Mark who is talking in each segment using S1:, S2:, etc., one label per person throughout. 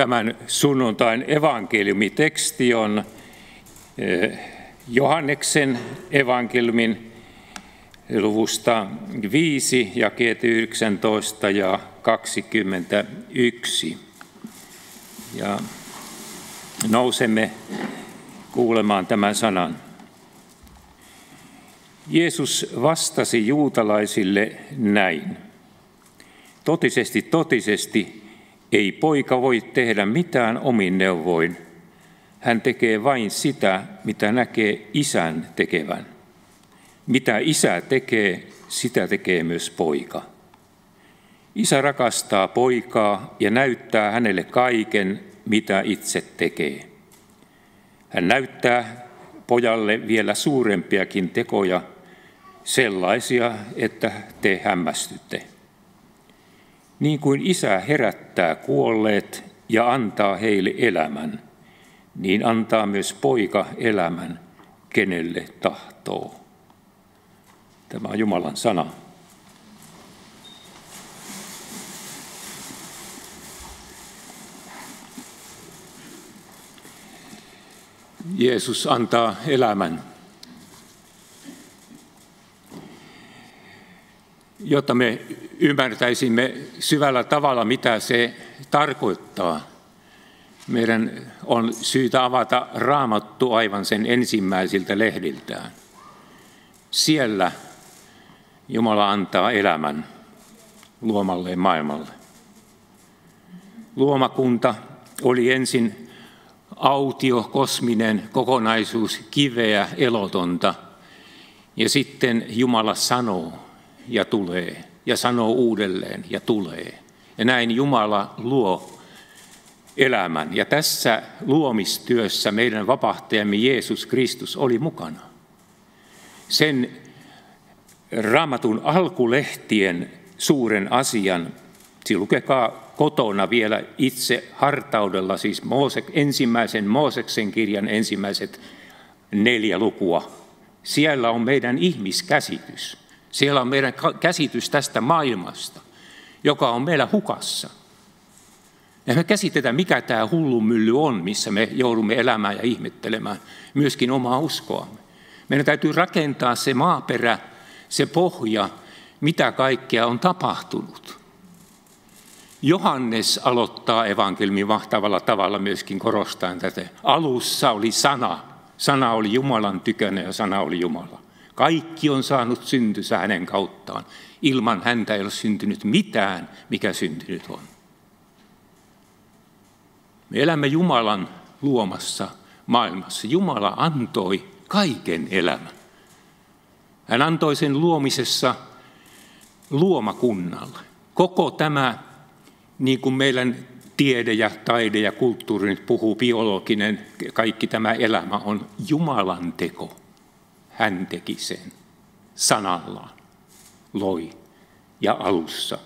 S1: Tämän sunnuntain evankeliumiteksti on eh, Johanneksen evankeliumin luvusta 5, jakeet 19 ja 21. Ja nousemme kuulemaan tämän sanan. Jeesus vastasi juutalaisille näin. Totisesti, totisesti, ei poika voi tehdä mitään omin neuvoin. Hän tekee vain sitä, mitä näkee isän tekevän. Mitä isä tekee, sitä tekee myös poika. Isä rakastaa poikaa ja näyttää hänelle kaiken, mitä itse tekee. Hän näyttää pojalle vielä suurempiakin tekoja, sellaisia, että te hämmästytte. Niin kuin isä herättää kuolleet ja antaa heille elämän, niin antaa myös poika elämän, kenelle tahtoo. Tämä on Jumalan sana. Jeesus antaa elämän. Jotta me ymmärtäisimme syvällä tavalla, mitä se tarkoittaa, meidän on syytä avata raamattu aivan sen ensimmäisiltä lehdiltään. Siellä Jumala antaa elämän luomalle maailmalle. Luomakunta oli ensin autio, kosminen kokonaisuus, kiveä, elotonta. Ja sitten Jumala sanoo ja tulee ja sanoo uudelleen ja tulee. Ja näin Jumala luo elämän. Ja tässä luomistyössä meidän vapahtajamme Jeesus Kristus oli mukana. Sen raamatun alkulehtien suuren asian, lukekaa kotona vielä itse hartaudella, siis Moose, ensimmäisen Mooseksen kirjan ensimmäiset neljä lukua. Siellä on meidän ihmiskäsitys. Siellä on meidän käsitys tästä maailmasta, joka on meillä hukassa. Ja me käsitetään, mikä tämä hullumylly on, missä me joudumme elämään ja ihmettelemään myöskin omaa uskoamme. Meidän täytyy rakentaa se maaperä, se pohja, mitä kaikkea on tapahtunut. Johannes aloittaa evankelmin vahtavalla tavalla myöskin korostaen tätä. Alussa oli sana. Sana oli Jumalan tykönä ja sana oli Jumala. Kaikki on saanut syntynsä hänen kauttaan. Ilman häntä ei ole syntynyt mitään, mikä syntynyt on. Me elämme Jumalan luomassa maailmassa. Jumala antoi kaiken elämän. Hän antoi sen luomisessa luomakunnalle. Koko tämä niin kuin meidän tiede ja taide ja kulttuuri nyt puhuu, biologinen, kaikki tämä elämä on Jumalan teko. Hän teki sen sanallaan, loi ja alussa.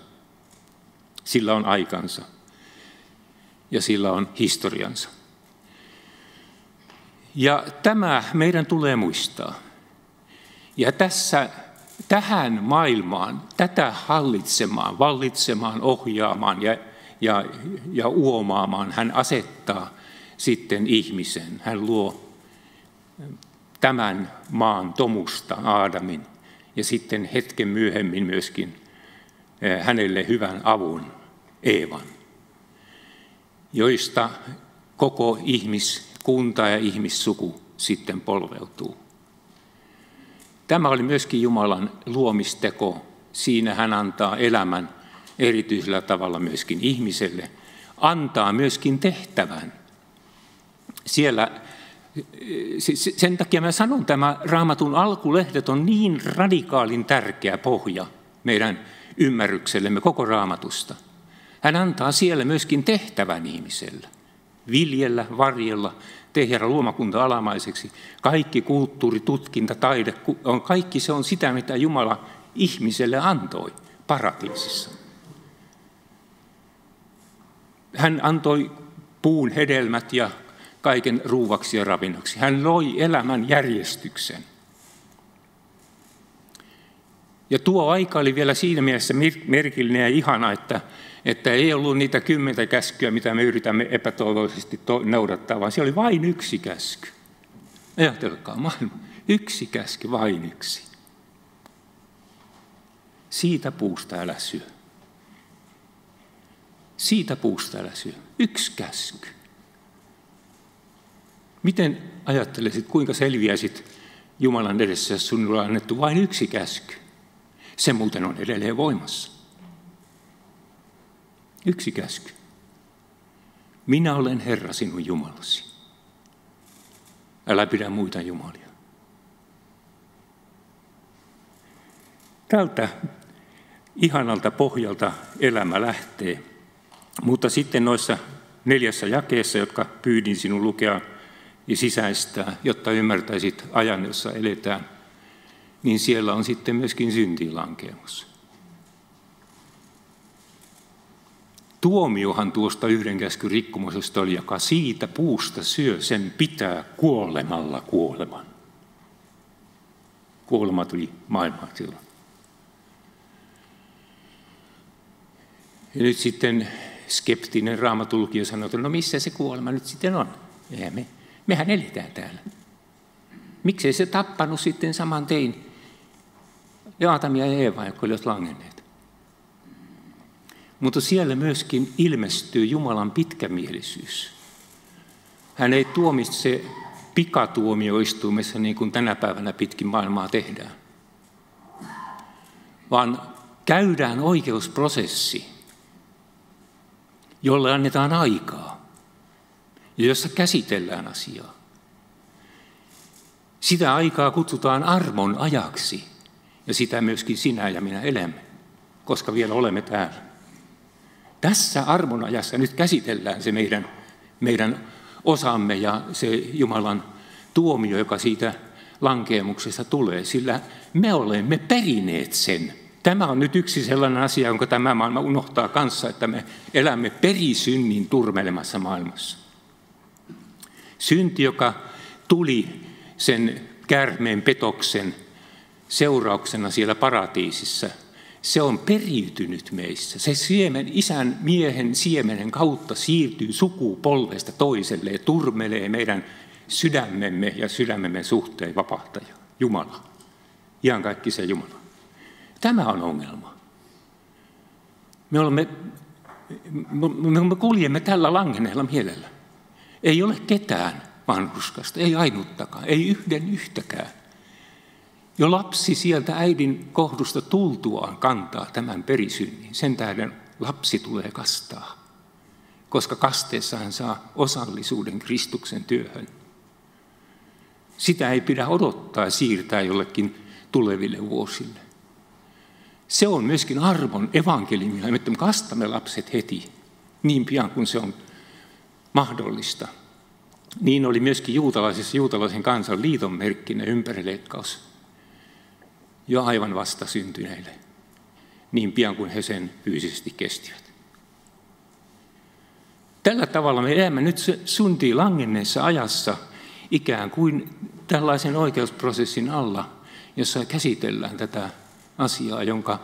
S1: Sillä on aikansa ja sillä on historiansa. Ja tämä meidän tulee muistaa. Ja tässä tähän maailmaan, tätä hallitsemaan, vallitsemaan, ohjaamaan ja, ja, ja uomaamaan hän asettaa sitten ihmisen. Hän luo tämän maan tomusta Aadamin ja sitten hetken myöhemmin myöskin eh, hänelle hyvän avun Eevan, joista koko ihmiskunta ja ihmissuku sitten polveutuu. Tämä oli myöskin Jumalan luomisteko. Siinä hän antaa elämän erityisellä tavalla myöskin ihmiselle. Antaa myöskin tehtävän. Siellä, sen takia mä sanon, tämä raamatun alkulehdet on niin radikaalin tärkeä pohja meidän ymmärryksellemme koko raamatusta. Hän antaa siellä myöskin tehtävän ihmiselle. Viljellä, varjella, tehdä luomakunta alamaiseksi. Kaikki kulttuuri, tutkinta, taide, on, kaikki se on sitä, mitä Jumala ihmiselle antoi paratiisissa. Hän antoi puun hedelmät ja kaiken ruuvaksi ja ravinnoksi. Hän loi elämän järjestyksen. Ja tuo aika oli vielä siinä mielessä merkillinen ja ihana, että, että ei ollut niitä kymmentä käskyä, mitä me yritämme epätoivoisesti noudattaa, vaan se oli vain yksi käsky. Ajatelkaa, maailma. Yksi käsky, vain yksi. Siitä puusta älä syö. Siitä puusta älä syö. Yksi käsky. Miten ajattelisit, kuinka selviäisit Jumalan edessä, jos sinulle on annettu vain yksi käsky? Se muuten on edelleen voimassa. Yksi käsky. Minä olen Herra sinun Jumalasi. Älä pidä muita jumalia. Tältä ihanalta pohjalta elämä lähtee. Mutta sitten noissa neljässä jakeessa, jotka pyydin sinun lukea ja sisäistää, jotta ymmärtäisit ajan, jossa eletään, niin siellä on sitten myöskin syntilankemus. Tuomiohan tuosta yhden käskyn rikkomusesta oli, joka siitä puusta syö, sen pitää kuolemalla kuoleman. Kuolema tuli maailmaan silloin. Ja nyt sitten skeptinen raamatulkio sanoo, että no missä se kuolema nyt sitten on? Eihän me, mehän eletään täällä. Miksei se tappanut sitten saman tein Jaatamia ja Eeva, jotka olivat langenneet? Mutta siellä myöskin ilmestyy Jumalan pitkämielisyys. Hän ei tuomitse pikatuomioistuimessa niin kuin tänä päivänä pitkin maailmaa tehdään, vaan käydään oikeusprosessi, jolle annetaan aikaa ja jossa käsitellään asiaa. Sitä aikaa kutsutaan armon ajaksi ja sitä myöskin sinä ja minä elämme, koska vielä olemme täällä. Tässä armon ajassa nyt käsitellään se meidän, meidän osamme ja se Jumalan tuomio, joka siitä lankeemuksesta tulee, sillä me olemme perineet sen Tämä on nyt yksi sellainen asia, jonka tämä maailma unohtaa kanssa, että me elämme perisynnin turmelemassa maailmassa. Synti, joka tuli sen kärmeen petoksen seurauksena siellä paratiisissa, se on periytynyt meissä. Se siemen, isän miehen siemenen kautta siirtyy sukupolvesta toiselle ja turmelee meidän sydämemme ja sydämemme suhteen vapahtaja, Jumala. Ihan kaikki se Jumala. Tämä on ongelma. Me, olemme, me kuljemme tällä langeneella mielellä. Ei ole ketään vanhuskasta, ei ainuttakaan, ei yhden yhtäkään. Jo lapsi sieltä äidin kohdusta tultuaan kantaa tämän perisynnin. Sen tähden lapsi tulee kastaa, koska kasteessa hän saa osallisuuden Kristuksen työhön. Sitä ei pidä odottaa ja siirtää jollekin tuleville vuosille. Se on myöskin arvon evankeliumilla, että me kastamme lapset heti niin pian kuin se on mahdollista. Niin oli myöskin juutalaisessa juutalaisen kansan liiton merkkinä ympärileikkaus jo aivan vasta syntyneille, niin pian kuin he sen fyysisesti kestivät. Tällä tavalla me elämme nyt suntiin langenneessa ajassa ikään kuin tällaisen oikeusprosessin alla, jossa käsitellään tätä asiaa, jonka,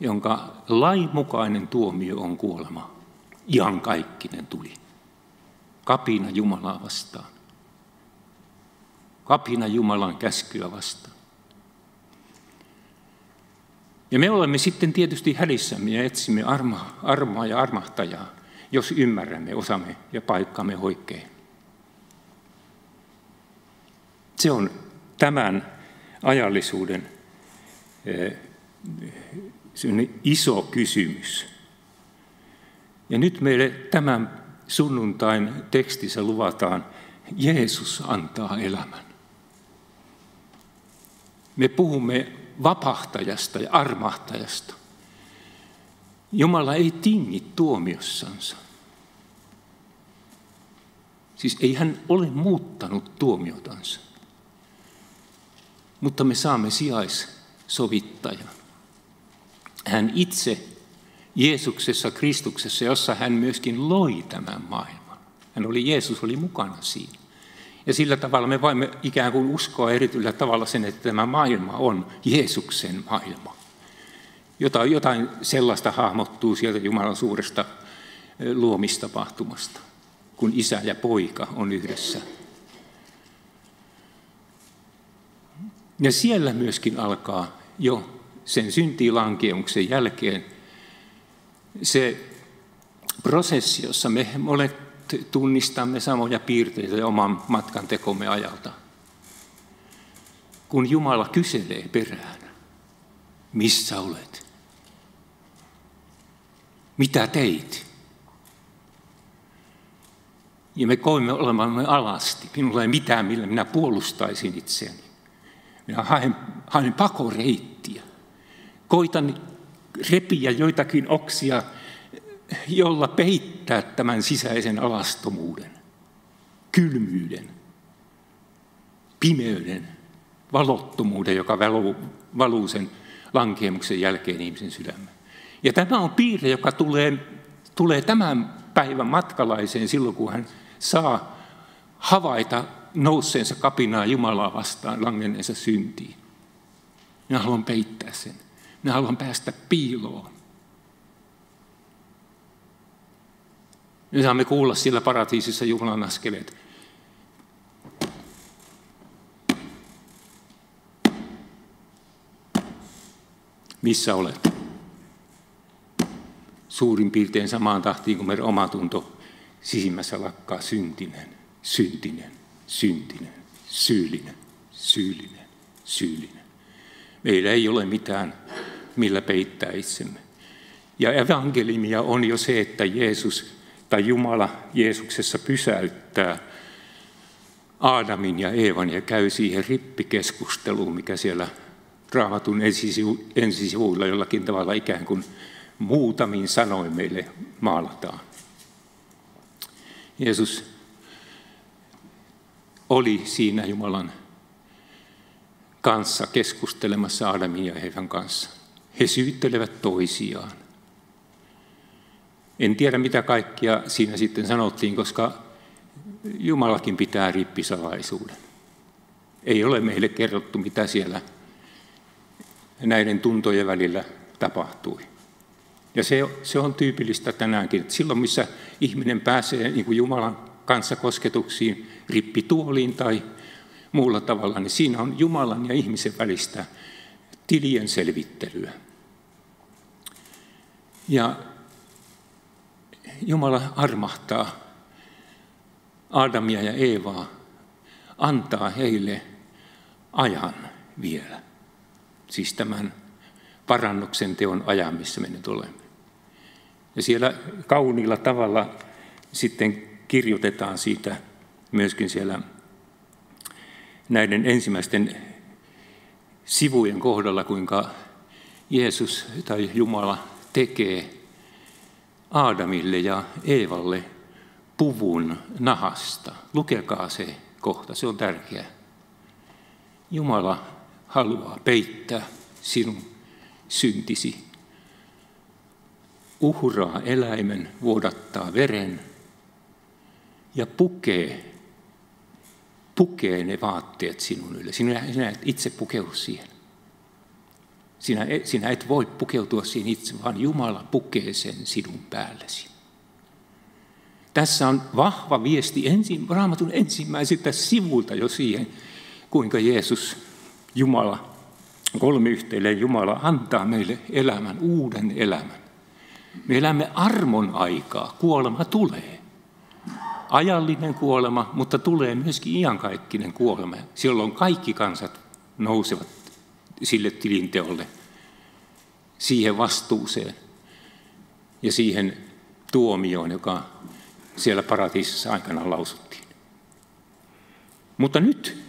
S1: jonka lainmukainen tuomio on kuolema. Ihan kaikkinen tuli. Kapina Jumalaa vastaan. Kapina Jumalan käskyä vastaan. Ja me olemme sitten tietysti hädissämme ja etsimme arma, armoa ja armahtajaa, jos ymmärrämme, osamme ja paikkamme oikein. Se on tämän ajallisuuden iso kysymys. Ja nyt meille tämän sunnuntain tekstissä luvataan, Jeesus antaa elämän. Me puhumme vapahtajasta ja armahtajasta. Jumala ei tingi tuomiossansa. Siis ei hän ole muuttanut tuomiotansa. Mutta me saamme sijais sovittaja. Hän itse Jeesuksessa, Kristuksessa, jossa hän myöskin loi tämän maailman. Hän oli, Jeesus oli mukana siinä. Ja sillä tavalla me voimme ikään kuin uskoa erityisellä tavalla sen, että tämä maailma on Jeesuksen maailma. Jotain, jotain sellaista hahmottuu sieltä Jumalan suuresta luomistapahtumasta, kun isä ja poika on yhdessä. Ja siellä myöskin alkaa jo sen syntiilankeuksen jälkeen se prosessi, jossa me monet tunnistamme samoja piirteitä oman matkan tekomme ajalta. Kun Jumala kyselee perään, missä olet? Mitä teit? Ja me koimme olemamme alasti. Minulla ei mitään, millä minä puolustaisin itseäni. Minä haen, haen pakoreittiä. Koitan repiä joitakin oksia, jolla peittää tämän sisäisen alastomuuden, kylmyyden, pimeyden, valottomuuden, joka valuu, sen lankeemuksen jälkeen ihmisen sydämeen. Ja tämä on piirre, joka tulee, tulee tämän päivän matkalaiseen silloin, kun hän saa havaita nousseensa kapinaa Jumalaa vastaan langenneensa syntiin. Minä haluan peittää sen. Minä haluan päästä piiloon. Me saamme kuulla sillä paratiisissa Jumalan askeleet. Missä olet? Suurin piirtein samaan tahtiin kuin meidän omatunto sisimmässä lakkaa syntinen, syntinen, syntinen, syyllinen, syyllinen, syyllinen. Meillä ei ole mitään, millä peittää itsemme. Ja evankelimia on jo se, että Jeesus tai Jumala Jeesuksessa pysäyttää Aadamin ja Eevan ja käy siihen rippikeskusteluun, mikä siellä raamatun ensisivuilla jollakin tavalla ikään kuin muutamin sanoin meille maalataan. Jeesus oli siinä Jumalan kanssa keskustelemassa Adamin ja Eevan kanssa. He syyttelevät toisiaan. En tiedä, mitä kaikkia siinä sitten sanottiin, koska Jumalakin pitää rippisalaisuuden. Ei ole meille kerrottu, mitä siellä näiden tuntojen välillä tapahtui. Ja se, se on tyypillistä tänäänkin, että silloin missä ihminen pääsee niin kuin Jumalan kanssa kosketuksiin, rippituoliin tai muulla tavalla, niin siinä on Jumalan ja ihmisen välistä tilien selvittelyä. Ja Jumala armahtaa Adamia ja Eevaa, antaa heille ajan vielä. Siis tämän parannuksen teon ajan, missä me nyt olemme. Ja siellä kauniilla tavalla sitten kirjoitetaan siitä myöskin siellä näiden ensimmäisten sivujen kohdalla, kuinka Jeesus tai Jumala tekee Aadamille ja Eevalle puvun nahasta. Lukekaa se kohta, se on tärkeä. Jumala haluaa peittää sinun syntisi. Uhraa eläimen, vuodattaa veren ja pukee, pukee ne vaatteet sinun ylle. Sinä, sinä et itse pukeudu siihen. Sinä, sinä et voi pukeutua siihen itse, vaan Jumala pukee sen sinun päällesi. Tässä on vahva viesti ensi, raamatun ensimmäisiltä sivulta jo siihen, kuinka Jeesus, Jumala, kolmiyhteinen Jumala, antaa meille elämän, uuden elämän. Me elämme armon aikaa, kuolema tulee. Ajallinen kuolema, mutta tulee myöskin iankaikkinen kuolema. Silloin kaikki kansat nousevat sille tilinteolle, siihen vastuuseen ja siihen tuomioon, joka siellä paratiisissa aikana lausuttiin. Mutta nyt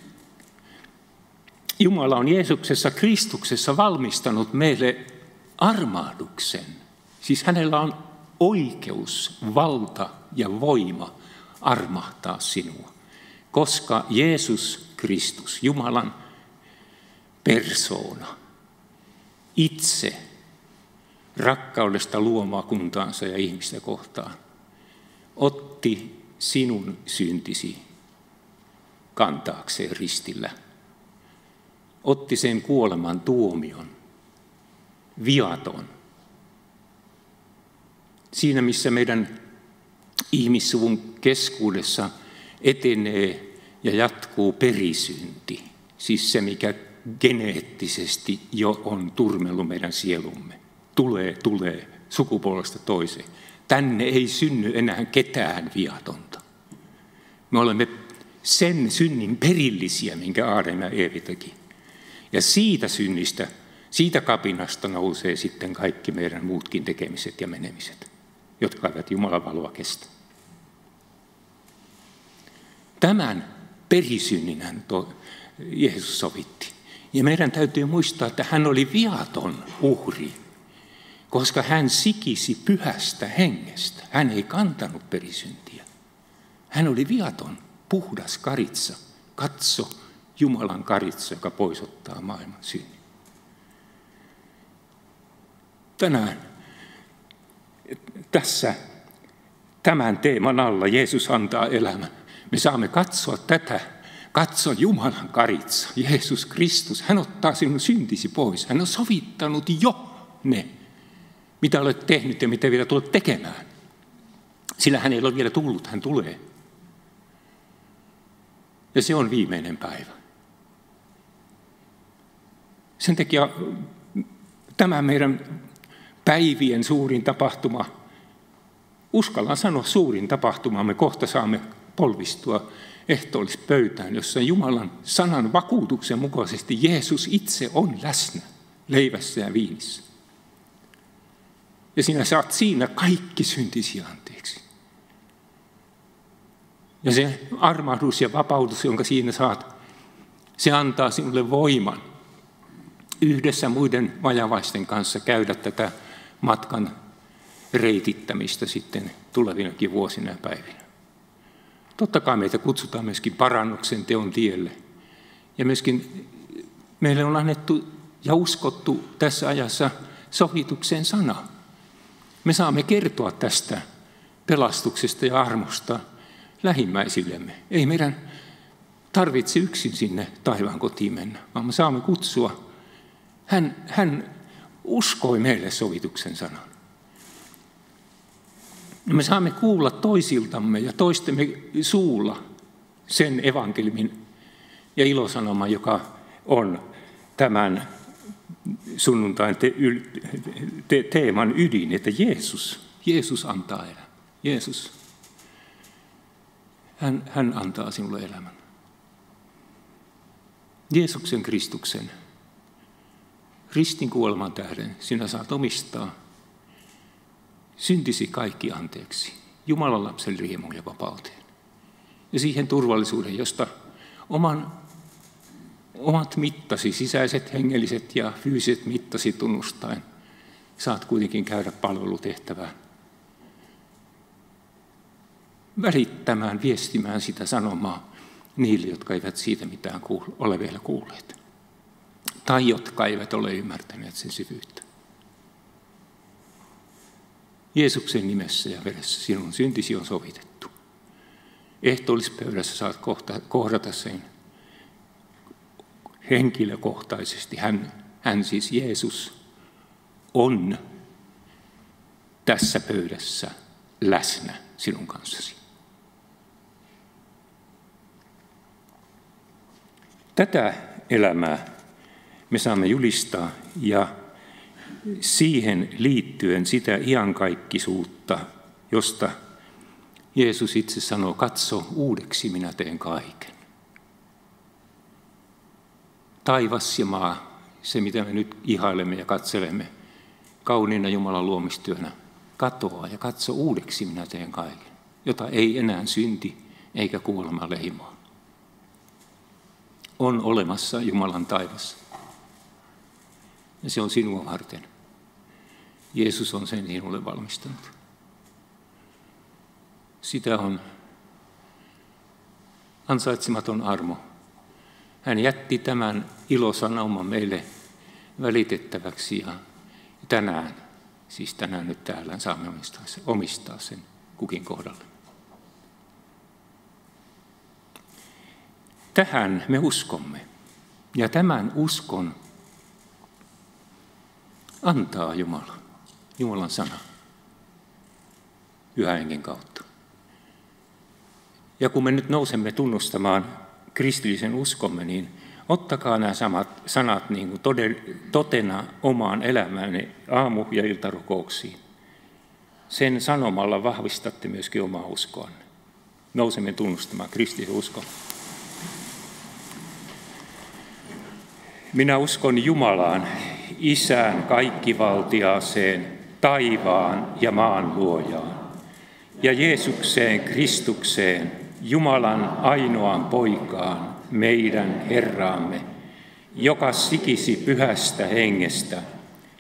S1: Jumala on Jeesuksessa Kristuksessa valmistanut meille armahduksen. Siis hänellä on oikeus, valta ja voima armahtaa sinua, koska Jeesus Kristus, Jumalan persoona, itse rakkaudesta luomaa kuntaansa ja ihmistä kohtaan, otti sinun syntisi kantaakseen ristillä. Otti sen kuoleman tuomion, viaton. Siinä, missä meidän ihmissuvun keskuudessa etenee ja jatkuu perisynti, siis se, mikä geneettisesti jo on turmellut meidän sielumme. Tulee, tulee sukupuolesta toiseen. Tänne ei synny enää ketään viatonta. Me olemme sen synnin perillisiä, minkä Aadem ja Eevi teki. Ja siitä synnistä, siitä kapinasta nousee sitten kaikki meidän muutkin tekemiset ja menemiset, jotka eivät Jumalan valoa kestä. Tämän perisynnin hän Jeesus sovitti. Ja meidän täytyy muistaa, että hän oli viaton uhri, koska hän sikisi pyhästä hengestä. Hän ei kantanut perisyntiä. Hän oli viaton, puhdas karitsa. Katso Jumalan karitsa, joka poisottaa maailman synnin. Tänään tässä tämän teeman alla Jeesus antaa elämän. Me saamme katsoa tätä Katso Jumalan karitsa, Jeesus Kristus. Hän ottaa sinun syntisi pois. Hän on sovittanut jo ne, mitä olet tehnyt ja mitä vielä tulet tekemään. Sillä hän ei ole vielä tullut, hän tulee. Ja se on viimeinen päivä. Sen takia tämä meidän päivien suurin tapahtuma, uskallan sanoa suurin tapahtuma, me kohta saamme polvistua ehtoollispöytään, jossa Jumalan sanan vakuutuksen mukaisesti Jeesus itse on läsnä leivässä ja viinissä. Ja sinä saat siinä kaikki syntisi anteeksi. Ja se armahdus ja vapautus, jonka siinä saat, se antaa sinulle voiman yhdessä muiden vajavaisten kanssa käydä tätä matkan reitittämistä sitten tulevinakin vuosina ja päivinä. Totta kai meitä kutsutaan myöskin parannuksen teon tielle. Ja myöskin meille on annettu ja uskottu tässä ajassa sovituksen sana. Me saamme kertoa tästä pelastuksesta ja armosta lähimmäisillemme. Ei meidän tarvitse yksin sinne taivaan kotiin mennä, vaan me saamme kutsua. Hän, hän uskoi meille sovituksen sanan. Me saamme kuulla toisiltamme ja toistemme suulla sen evankelimin ja ilosanoman, joka on tämän sunnuntain te, te, teeman ydin, että Jeesus, Jeesus antaa elämän. Jeesus, hän, hän antaa sinulle elämän. Jeesuksen Kristuksen ristin kuoleman tähden sinä saat omistaa syntisi kaikki anteeksi. Jumalan lapsen riemuun ja vapauteen. Ja siihen turvallisuuden, josta oman, omat mittasi, sisäiset, hengelliset ja fyysiset mittasi tunnustaen, saat kuitenkin käydä palvelutehtävää. Välittämään, viestimään sitä sanomaa niille, jotka eivät siitä mitään ole vielä kuulleet. Tai jotka eivät ole ymmärtäneet sen syvyyttä. Jeesuksen nimessä ja veressä sinun syntisi on sovitettu. Ehtoollispöydässä saat kohta, kohdata sen henkilökohtaisesti. Hän, hän siis Jeesus on tässä pöydässä läsnä sinun kanssasi. Tätä elämää me saamme julistaa ja siihen liittyen sitä iankaikkisuutta, josta Jeesus itse sanoo, katso uudeksi minä teen kaiken. Taivas ja maa, se mitä me nyt ihailemme ja katselemme kauniina Jumalan luomistyönä, katoaa ja katso uudeksi minä teen kaiken, jota ei enää synti eikä kuolema leimaa. On olemassa Jumalan taivas. Ja se on sinua varten. Jeesus on sen sinulle valmistanut. Sitä on ansaitsematon armo. Hän jätti tämän ilosanoman meille välitettäväksi ja tänään, siis tänään nyt täällä saamme omistaa sen, omistaa sen kukin kohdalle. Tähän me uskomme. Ja tämän uskon antaa Jumala, Jumalan sana, pyhän hengen kautta. Ja kun me nyt nousemme tunnustamaan kristillisen uskomme, niin ottakaa nämä samat sanat niin kuin totena omaan elämäänne aamu- ja iltarukouksiin. Sen sanomalla vahvistatte myöskin omaa uskoanne. Nousemme tunnustamaan kristillisen uskon. Minä uskon Jumalaan, Isään kaikkivaltiaaseen, taivaan ja maan luojaan, ja Jeesukseen Kristukseen, Jumalan ainoaan poikaan, meidän Herraamme, joka sikisi pyhästä hengestä,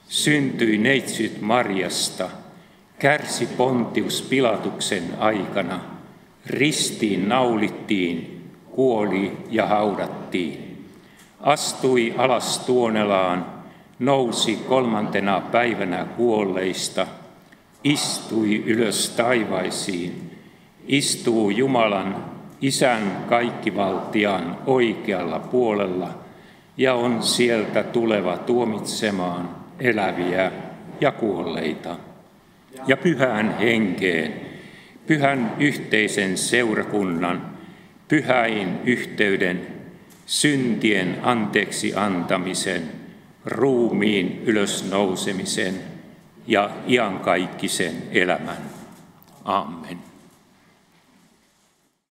S1: syntyi neitsyt Marjasta, kärsi Pontius Pilatuksen aikana, ristiin naulittiin, kuoli ja haudattiin, astui alas tuonelaan, nousi kolmantena päivänä kuolleista, istui ylös taivaisiin, istuu Jumalan Isän kaikkivaltian oikealla puolella ja on sieltä tuleva tuomitsemaan eläviä ja kuolleita. Ja pyhän henkeen, pyhän yhteisen seurakunnan, pyhäin yhteyden, syntien anteeksi antamisen, ruumiin ylösnousemisen ja iankaikkisen elämän. Amen.